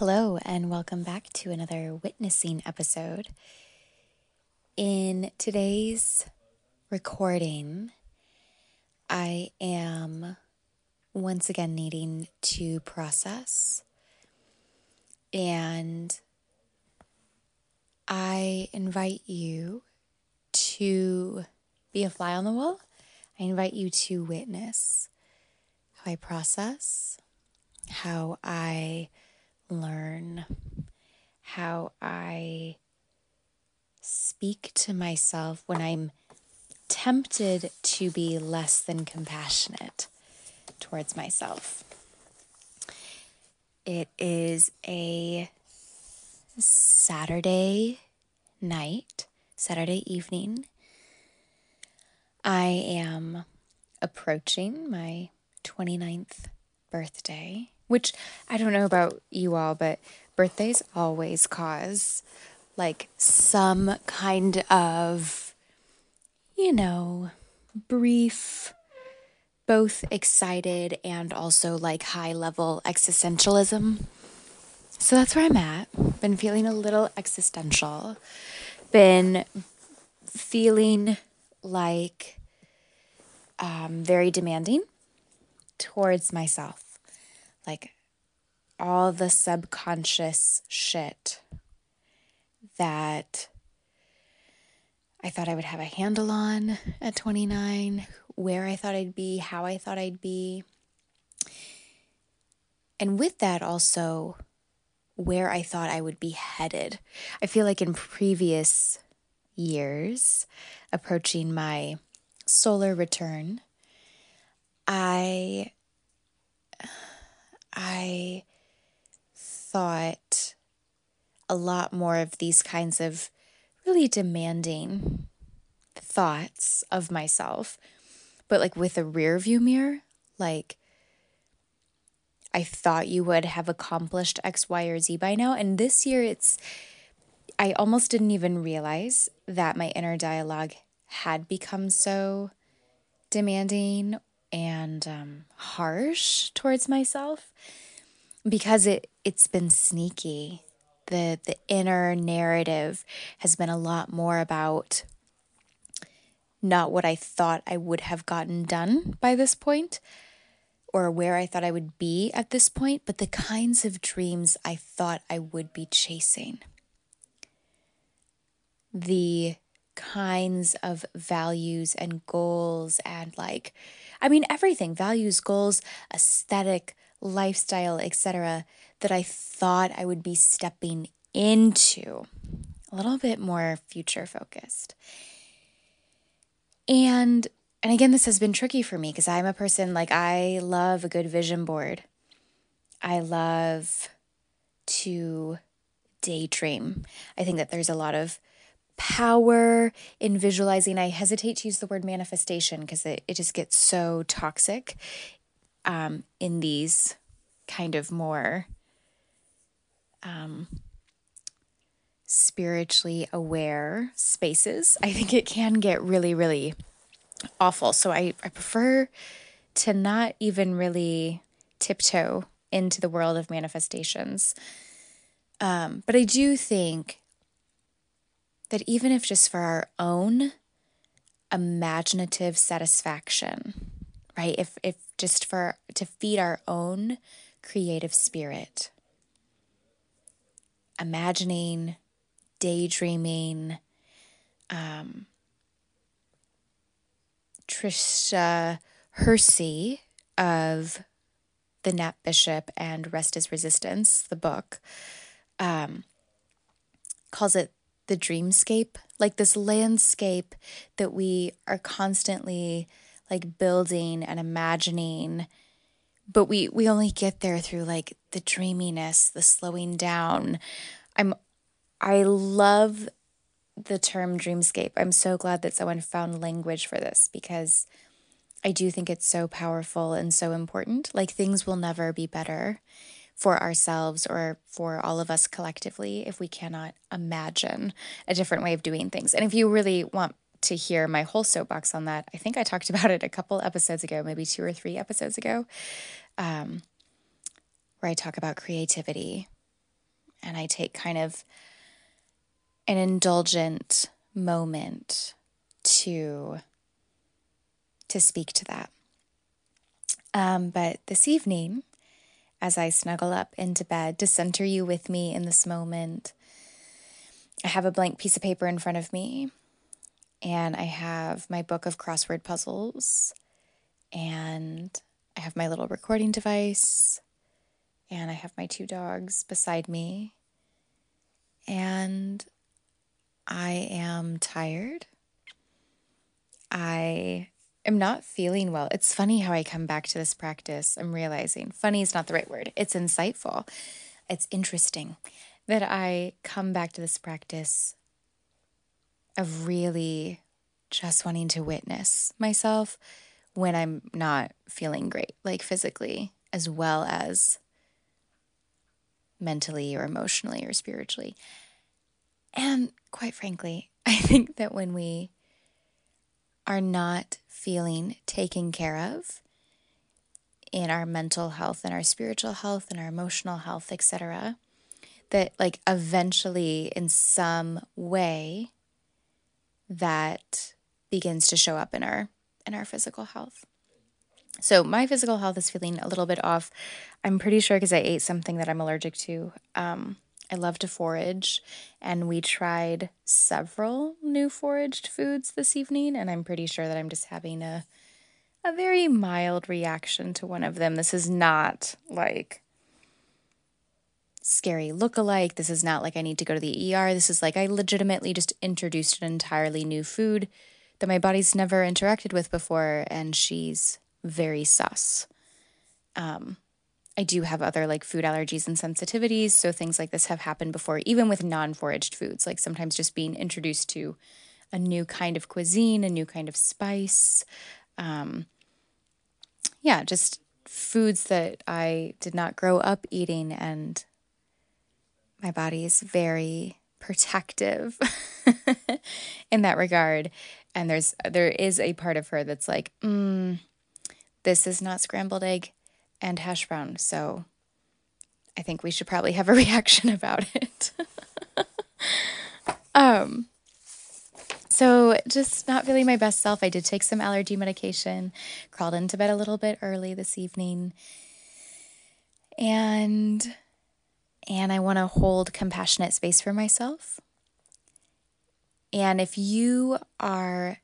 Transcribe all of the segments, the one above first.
Hello, and welcome back to another witnessing episode. In today's recording, I am once again needing to process, and I invite you to be a fly on the wall. I invite you to witness how I process, how I learn how I speak to myself when I'm tempted to be less than compassionate towards myself. It is a Saturday night, Saturday evening. I am approaching my 29th birthday which I don't know about you all, but birthdays always cause like some kind of, you know, brief, both excited and also like high level existentialism. So that's where I'm at. Been feeling a little existential. Been feeling like um, very demanding towards myself like all the subconscious shit that I thought I would have a handle on at 29, where I thought I'd be, how I thought I'd be. And with that, also where I thought I would be headed. I feel like in previous years, approaching my solar return, I I thought a lot more of these kinds of really demanding thoughts of myself, but like with a rear view mirror, like I thought you would have accomplished X, Y, or Z by now. And this year, it's, I almost didn't even realize that my inner dialogue had become so demanding and um, harsh towards myself because it it's been sneaky. The the inner narrative has been a lot more about not what I thought I would have gotten done by this point or where I thought I would be at this point, but the kinds of dreams I thought I would be chasing. The kinds of values and goals and like I mean everything, values, goals, aesthetic, lifestyle, etc. that I thought I would be stepping into a little bit more future focused. And and again this has been tricky for me because I'm a person like I love a good vision board. I love to daydream. I think that there's a lot of power in visualizing. I hesitate to use the word manifestation because it, it just gets so toxic um, in these kind of more um, spiritually aware spaces. I think it can get really, really awful. So I, I prefer to not even really tiptoe into the world of manifestations. Um, but I do think that even if just for our own imaginative satisfaction, right? If if just for to feed our own creative spirit, imagining, daydreaming, um, Tricia Hersey of the Nap Ministry and Rest is Resistance, the book, um, calls it the dreamscape, like this landscape that we are constantly like building and imagining but we we only get there through like the dreaminess, the slowing down. I'm I love the term dreamscape. I'm so glad that someone found language for this because I do think it's so powerful and so important. Like things will never be better for ourselves or for all of us collectively if we cannot imagine a different way of doing things. And if you really want to hear my whole soapbox on that, I think I talked about it a couple episodes ago, maybe two or three episodes ago, um, where I talk about creativity. And I take kind of an indulgent moment to to speak to that. Um, but this evening, as I snuggle up into bed to center you with me in this moment, I have a blank piece of paper in front of me, and I have my book of crossword puzzles, and I have my little recording device, and I have my two dogs beside me, and I am tired. I am not feeling well. It's funny how I come back to this practice. I'm realizing funny is not the right word, it's insightful. It's interesting that I come back to this practice of really just wanting to witness myself when I'm not feeling great, like physically, as well as mentally or emotionally or spiritually. And quite frankly, I think that when we are not feeling taken care of in our mental health and our spiritual health and our emotional health, etc., that like eventually in some way that begins to show up in our in our physical health. So my physical health is feeling a little bit off. I'm pretty sure because I ate something that I'm allergic to. Um, I love to forage, and we tried several new foraged foods this evening, and I'm pretty sure that I'm just having a a very mild reaction to one of them. This is not like scary look-alike. This is not like I need to go to the ER. This is like I legitimately just introduced an entirely new food that my body's never interacted with before, and she's very sus. Um, I do have other like food allergies and sensitivities, so things like this have happened before, even with non foraged foods, like sometimes just being introduced to a new kind of cuisine, a new kind of spice. Um, yeah, just foods that I did not grow up eating, and my body is very protective in that regard. And there's there is a part of her that's like, mm, this is not scrambled egg and hash brown. So I think we should probably have a reaction about it. um, so just not feeling my best self. I did take some allergy medication, crawled into bed a little bit early this evening. And and I want to hold compassionate space for myself. And if you are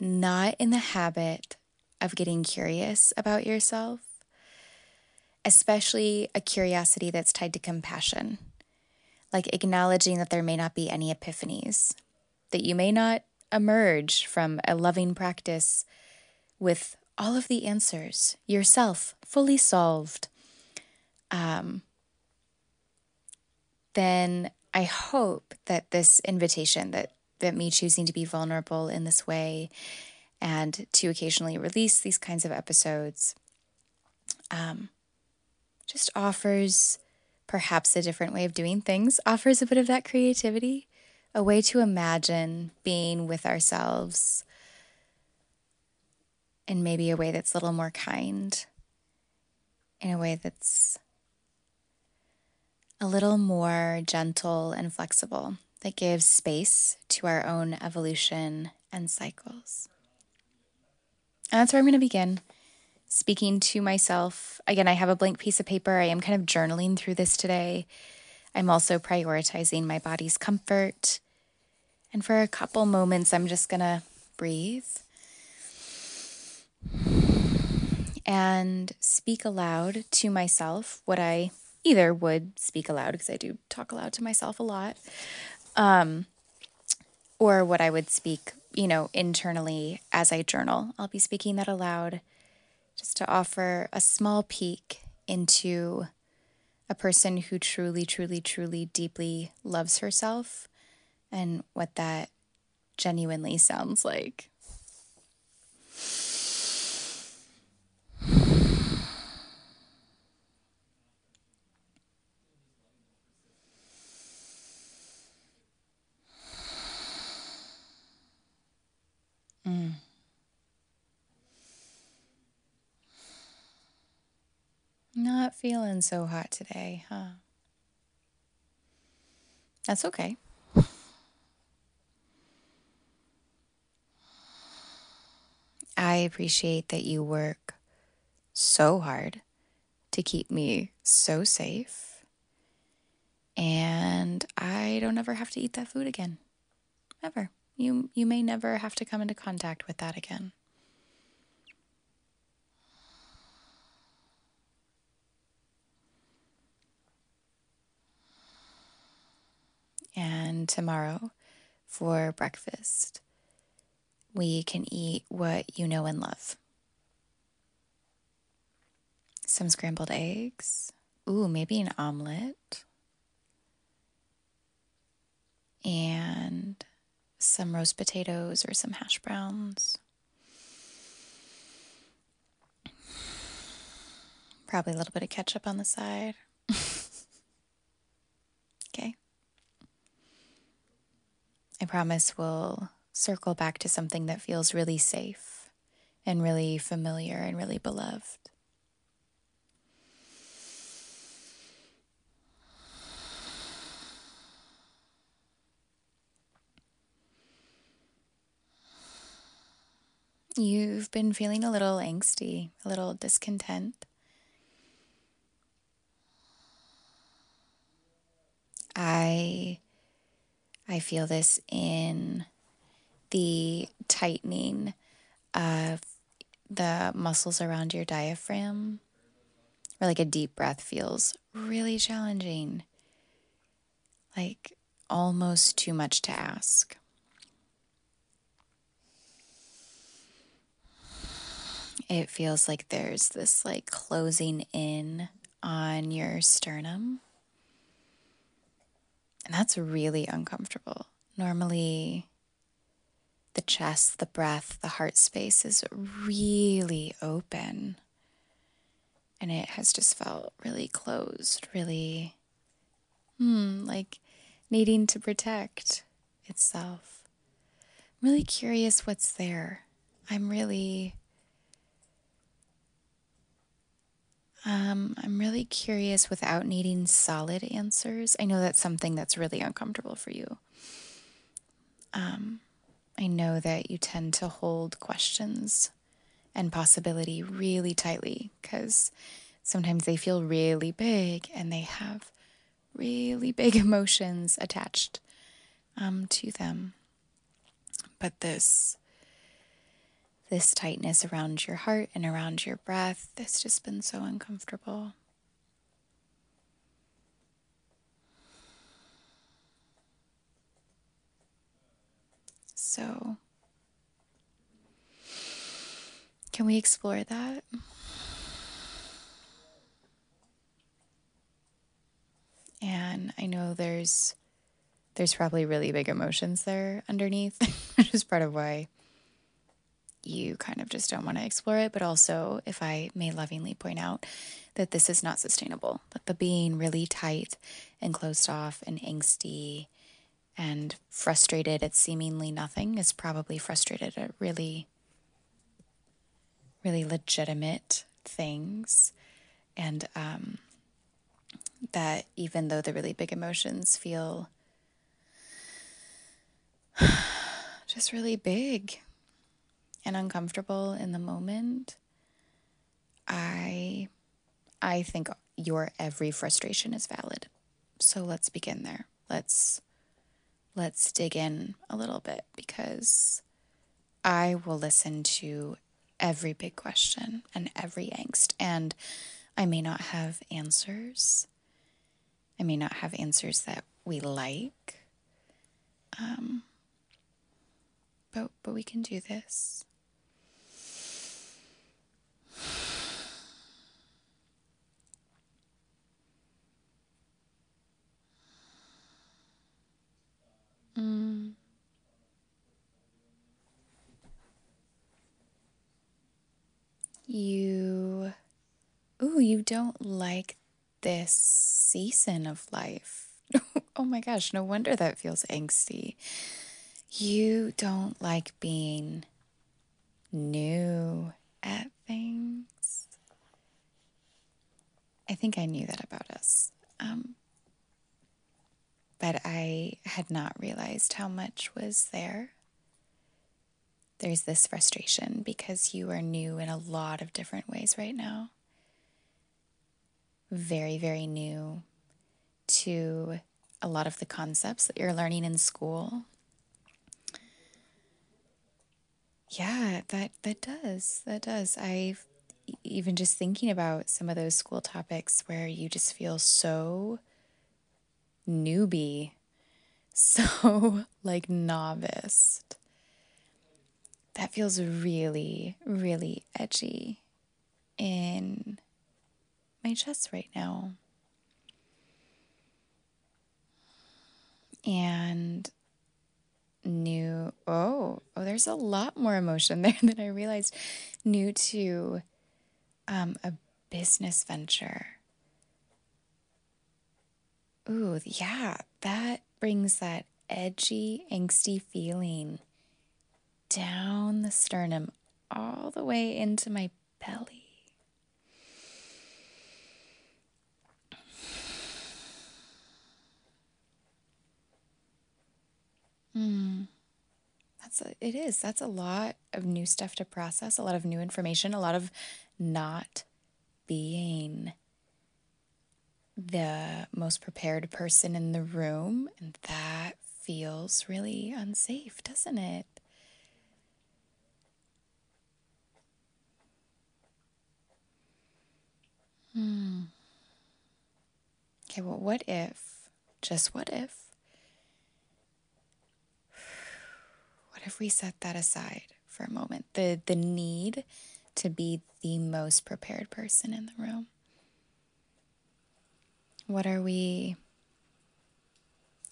not in the habit of getting curious about yourself, especially a curiosity that's tied to compassion, like acknowledging that there may not be any epiphanies, that you may not emerge from a loving practice with all of the answers yourself fully solved. Um, then I hope that this invitation that that me choosing to be vulnerable in this way and to occasionally release these kinds of episodes um, just offers perhaps a different way of doing things, offers a bit of that creativity, a way to imagine being with ourselves in maybe a way that's a little more kind, in a way that's a little more gentle and flexible, that gives space to our own evolution and cycles. And that's where I'm going to begin speaking to myself. Again, I have a blank piece of paper. I am kind of journaling through this today. I'm also prioritizing my body's comfort. And for a couple moments, I'm just going to breathe and speak aloud to myself what I either would speak aloud, because I do talk aloud to myself a lot, um, or what I would speak you know, internally as I journal. I'll be speaking that aloud just to offer a small peek into a person who truly, truly, truly deeply loves herself and what that genuinely sounds like. Not feeling so hot today, huh? That's okay. I appreciate that you work so hard to keep me so safe. And I don't ever have to eat that food again. Ever. You you may never have to come into contact with that again. And tomorrow for breakfast, we can eat what you know and love. Some scrambled eggs. Ooh, maybe an omelet. And some roast potatoes or some hash browns. Probably a little bit of ketchup on the side. okay. I promise we'll circle back to something that feels really safe and really familiar and really beloved. You've been feeling a little angsty, a little discontent. I I feel this in the tightening of the muscles around your diaphragm, or like a deep breath feels really challenging, like almost too much to ask. It feels like there's this like closing in on your sternum. And that's really uncomfortable. Normally, the chest, the breath, the heart space is really open. And it has just felt really closed, really, hmm, like needing to protect itself. I'm really curious what's there. I'm really Um, I'm really curious without needing solid answers. I know that's something that's really uncomfortable for you. Um, I know that you tend to hold questions and possibility really tightly because sometimes they feel really big and they have really big emotions attached um, to them. But this this tightness around your heart and around your breath. It's just been so uncomfortable. So, can we explore that? And I know there's there's probably really big emotions there underneath, which is part of why you kind of just don't want to explore it. But also, if I may lovingly point out that this is not sustainable, that the being really tight and closed off and angsty and frustrated at seemingly nothing is probably frustrated at really, really legitimate things. And um, that even though the really big emotions feel just really big and uncomfortable in the moment, I I think your every frustration is valid. So let's begin there. Let's let's dig in a little bit because I will listen to every big question and every angst and I may not have answers. I may not have answers that we like. Um, but but we can do this. Mm. You, ooh, you don't like this season of life. oh my gosh, no wonder that feels angsty. You don't like being new at things. I think I knew that about us. Um, but I had not realized how much was there. There's this frustration because you are new in a lot of different ways right now. Very, very new to a lot of the concepts that you're learning in school. Yeah, that that does. That does. I've even just thinking about some of those school topics where you just feel so newbie, so like novice. That feels really, really edgy in my chest right now. And new, oh, oh, there's a lot more emotion there than I realized. New to um, a business venture. Ooh, yeah, that brings that edgy, angsty feeling down the sternum all the way into my belly. Hmm. That's a, it is. That's a lot of new stuff to process, a lot of new information, a lot of not being the most prepared person in the room. And that feels really unsafe, doesn't it? Hmm. Okay, well, what if, just what if, if we set that aside for a moment? The, the need to be the most prepared person in the room. What are we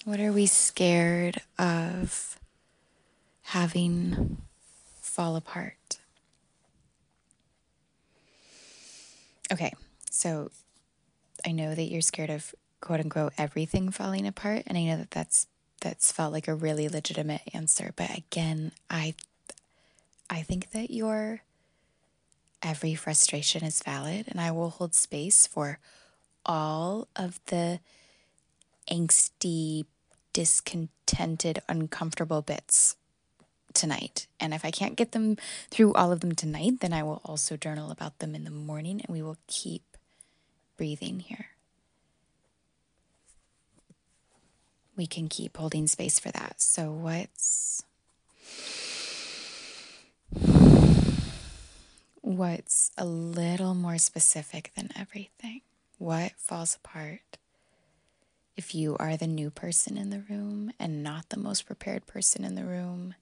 what are we scared of having fall apart? Okay, so I know that you're scared of quote unquote everything falling apart and I know that that's that's felt like a really legitimate answer, but again, I I think that your every frustration is valid and I will hold space for all of the angsty, discontented, uncomfortable bits tonight. And if I can't get them through all of them tonight, then I will also journal about them in the morning and we will keep breathing here. We can keep holding space for that. So, what's what's a little more specific than everything? What falls apart? If you are the new person in the room and not the most prepared person in the room,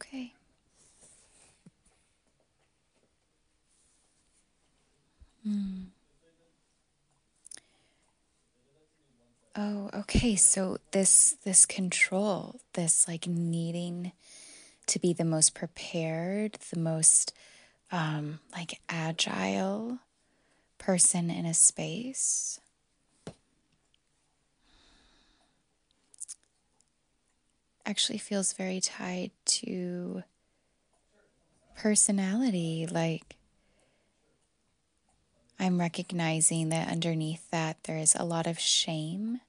Okay. Mm. Oh, okay. So this this control, this like needing to be the most prepared, the most um, like agile person in a space. Actually feels very tied to personality, like I'm recognizing that underneath that there is a lot of shame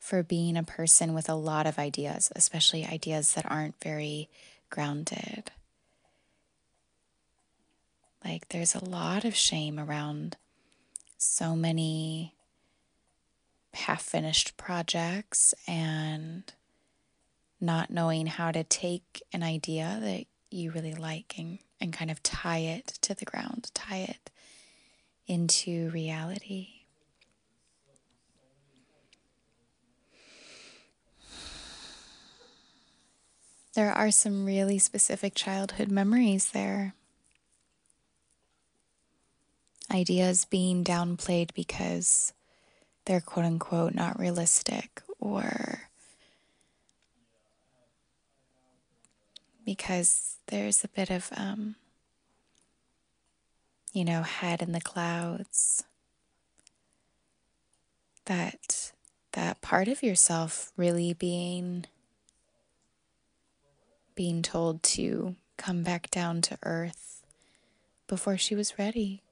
for being a person with a lot of ideas, especially ideas that aren't very grounded. Like there's a lot of shame around so many half finished projects and not knowing how to take an idea that you really like and, and kind of tie it to the ground, tie it into reality. There are some really specific childhood memories there. Ideas being downplayed because they're quote unquote not realistic or because there's a bit of um, you know, head in the clouds. that that part of yourself really being being told to come back down to earth before she was ready.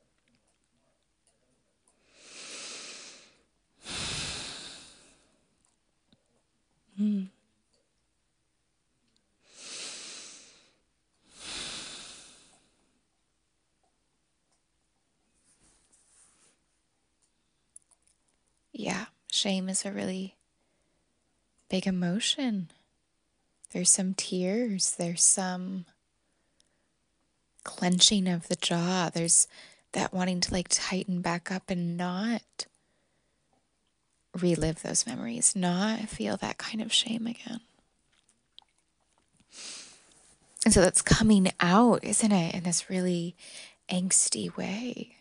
Hmm. Yeah, shame is a really big emotion. There's some tears, there's some clenching of the jaw, there's that wanting to like tighten back up and not relive those memories, not feel that kind of shame again. And so that's coming out, isn't it, in this really angsty way.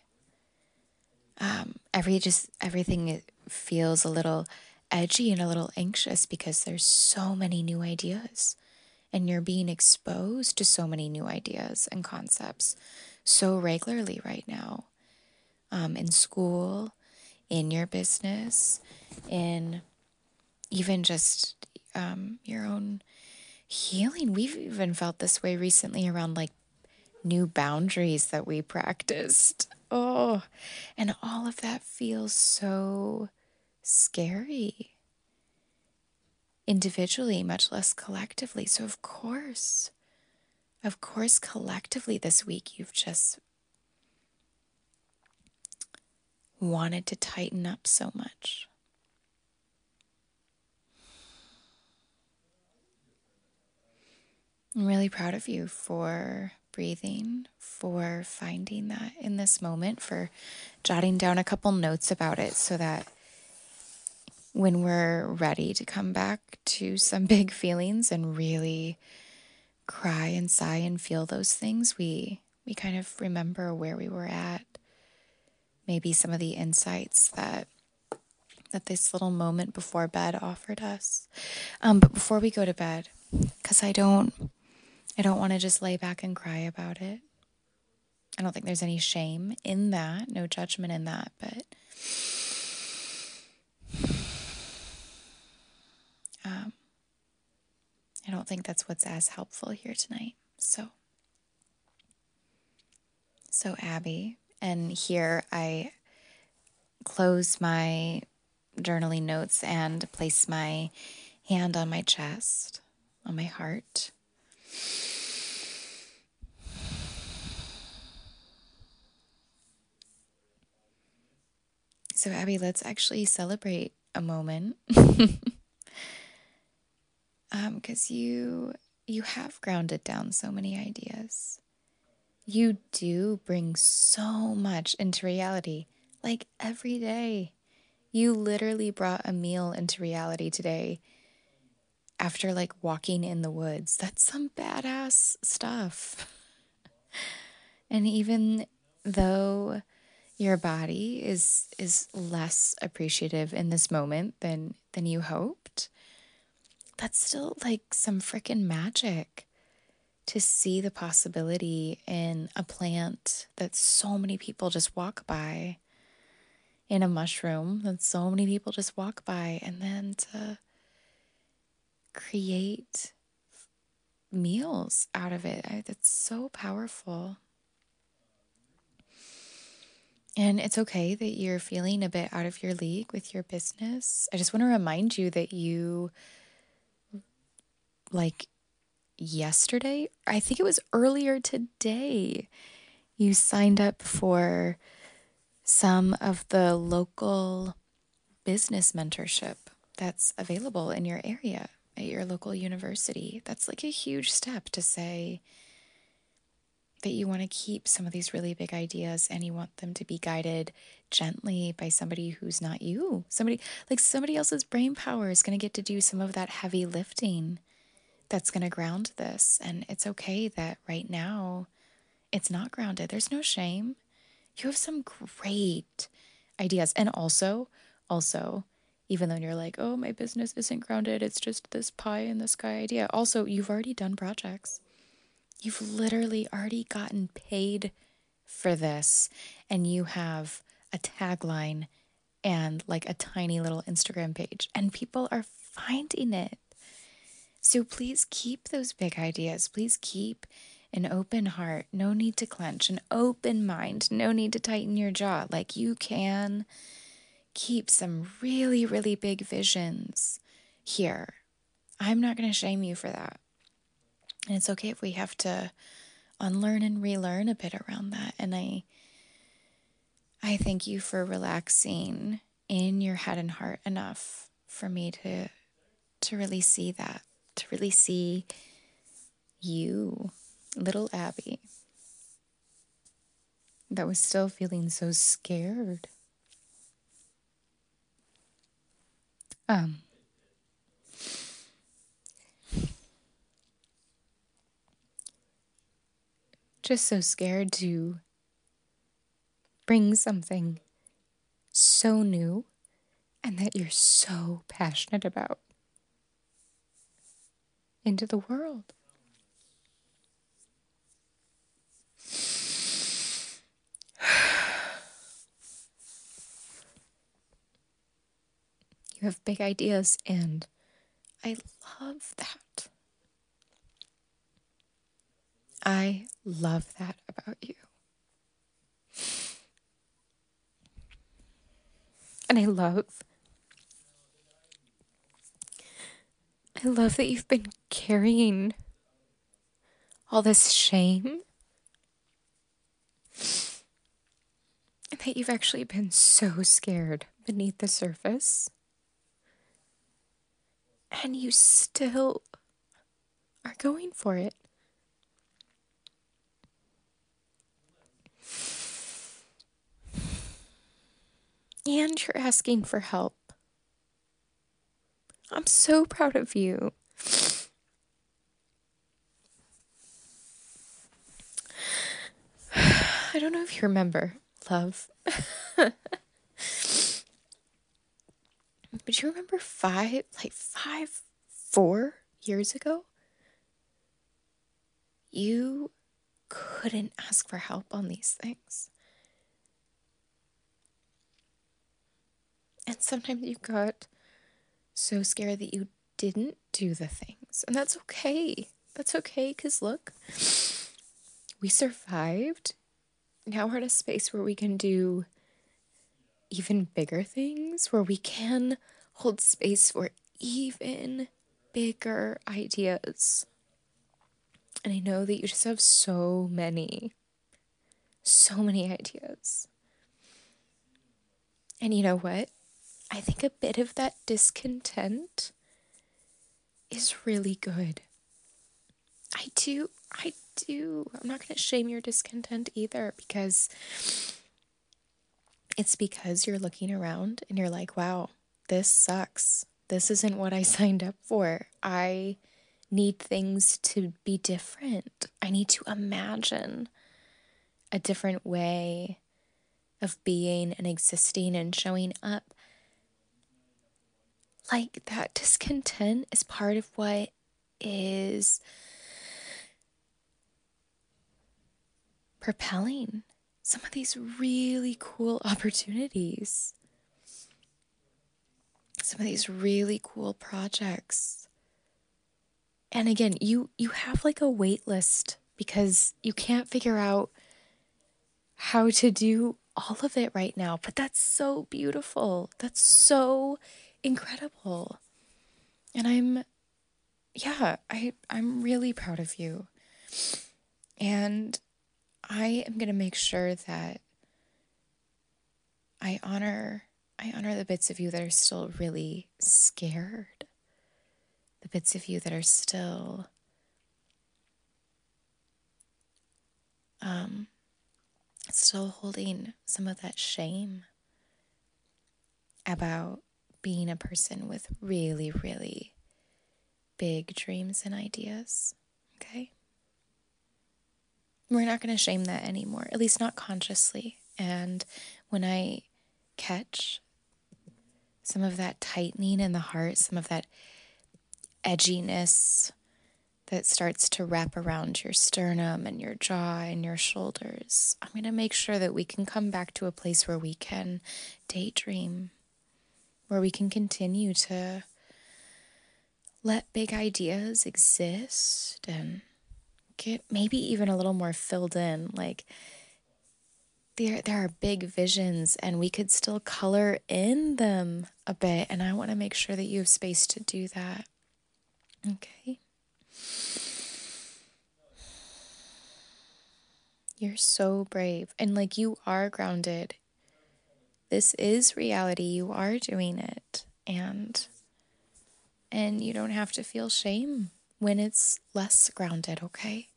Um, every just everything feels a little edgy and a little anxious because there's so many new ideas. And you're being exposed to so many new ideas and concepts so regularly right now. Um, in school in your business in even just um, your own healing. We've even felt this way recently around like new boundaries that we practiced oh and all of that feels so scary individually, much less collectively. So, of course, of course, collectively this week, you've just wanted to tighten up so much. I'm really proud of you for breathing, for finding that in this moment, for jotting down a couple notes about it so that when we're ready to come back to some big feelings and really cry and sigh and feel those things, we we kind of remember where we were at. Maybe some of the insights that that this little moment before bed offered us. Um, but before we go to bed, because I don't I don't want to just lay back and cry about it. I don't think there's any shame in that, no judgment in that, but um, I don't think that's what's as helpful here tonight. So, so Abi, and here I close my journaling notes and place my hand on my chest, on my heart. So, Abi, let's actually celebrate a moment. because um, you you have grounded down so many ideas. You do bring so much into reality, like every day. You literally brought a meal into reality today after like walking in the woods. That's some badass stuff. and even though your body is is less appreciative in this moment than than you hoped, that's still like some freaking magic to see the possibility in a plant that so many people just walk by, in a mushroom that so many people just walk by, and then to create meals out of it. That's so powerful. And it's okay that you're feeling a bit out of your league with your business. I just want to remind you that you like yesterday, I think it was earlier today, you signed up for some of the local business mentorship that's available in your area at your local university. That's like a huge step to say that you want to keep some of these really big ideas and you want them to be guided gently by somebody who's not you. Somebody like somebody else's brain power is going to get to do some of that heavy lifting that's going to ground this. And it's okay that right now it's not grounded. There's no shame. You have some great ideas. And also, also, even though you're like, oh, my business isn't grounded, it's just this pie in the sky idea. Also, you've already done projects. You've literally already gotten paid for this, and you have a tagline and like a tiny little Instagram page, and people are finding it. So please keep those big ideas. Please keep an open heart. No need to clench, an open mind. No need to tighten your jaw. Like you can keep some really, really big visions here. I'm not going to shame you for that. And it's okay if we have to unlearn and relearn a bit around that. And I I thank you for relaxing in your head and heart enough for me to to really see that, to really see you, little Abi, that was still feeling so scared. Um just so scared to bring something so new and that you're so passionate about into the world. You have big ideas, and I love that. I love that about you. And I love, I love that you've been carrying all this shame. And that you've actually been so scared beneath the surface. And you still are going for it. and you're asking for help. I'm so proud of you. I don't know if you remember, love. but you remember five, like five, four years ago? You couldn't ask for help on these things. And sometimes you got so scared that you didn't do the things. And that's okay. That's okay because look, we survived. Now we're in a space where we can do even bigger things, where we can hold space for even bigger ideas. And I know that you just have so many, so many ideas. And you know what? I think a bit of that discontent is really good. I do, I do. I'm not going to shame your discontent either because it's because you're looking around and you're like, wow, this sucks. This isn't what I signed up for. I need things to be different. I need to imagine a different way of being and existing and showing up like that discontent is part of what is propelling some of these really cool opportunities some of these really cool projects and again you you have like a wait list because you can't figure out how to do all of it right now but that's so beautiful that's so incredible. And I'm yeah, I I'm really proud of you. And I am going to make sure that I honor I honor the bits of you that are still really scared. The bits of you that are still um still holding some of that shame about being a person with really, really big dreams and ideas. Okay? We're not going to shame that anymore, at least not consciously. And when I catch some of that tightening in the heart, some of that edginess that starts to wrap around your sternum and your jaw and your shoulders. I'm going to make sure that we can come back to a place where we can daydream, where we can continue to let big ideas exist and get maybe even a little more filled in. Like, there, there are big visions, and we could still color in them a bit. And I want to make sure that you have space to do that. Okay. You're so brave. And like you are grounded. This is reality. You are doing it. And and you don't have to feel shame when it's less grounded, okay?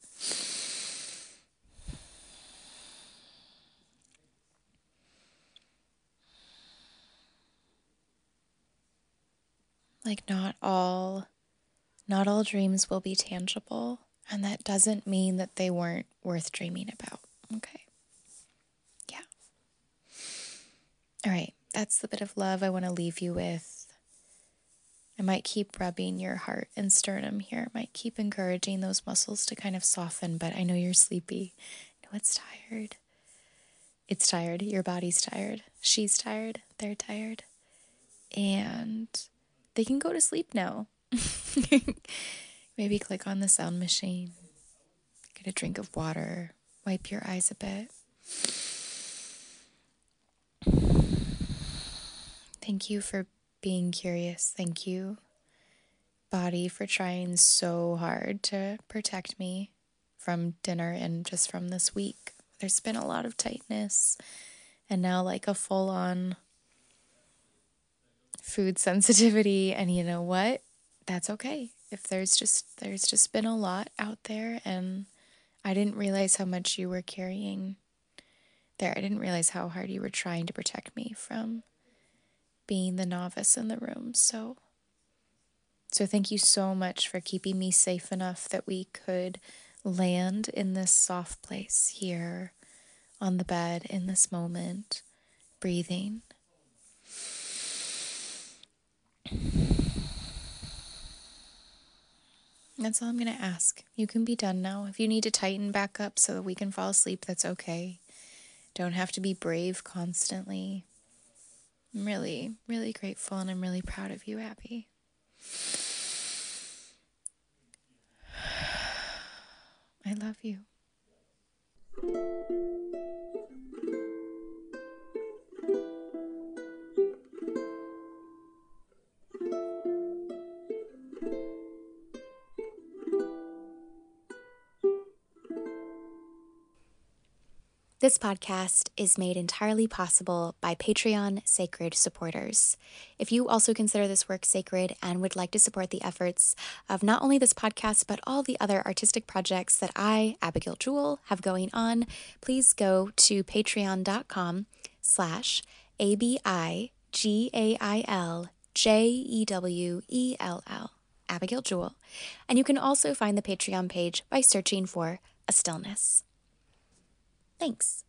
Like not all not all dreams will be tangible, and that doesn't mean that they weren't worth dreaming about. Okay. Yeah. All right. That's the bit of love I want to leave you with. I might keep rubbing your heart and sternum here. I might keep encouraging those muscles to kind of soften, but I know you're sleepy. I know it's tired. It's tired. Your body's tired. She's tired. They're tired. And they can go to sleep now. Maybe click on the sound machine, get a drink of water, wipe your eyes a bit. Thank you for being curious. Thank you, body, for trying so hard to protect me from dinner and just from this week. There's been a lot of tightness and now, like, a full on food sensitivity. And you know what? That's okay if there's just there's just been a lot out there and I didn't realize how much you were carrying there. I didn't realize how hard you were trying to protect me from being the novice in the room. So so thank you so much for keeping me safe enough that we could land in this soft place here on the bed in this moment, breathing. That's all I'm going to ask. You can be done now. If you need to tighten back up so that we can fall asleep, that's okay. Don't have to be brave constantly. I'm really, really grateful and I'm really proud of you, Abi. I love you. This podcast is made entirely possible by Patreon Sacred supporters. If you also consider this work sacred and would like to support the efforts of not only this podcast, but all the other artistic projects that I, Abigail Jewell, have going on, please go to patreon.com slash A-B-I-G-A-I-L-J-E-W-E-L-L, Abigail Jewell. And you can also find the Patreon page by searching for A Stillness. Thanks.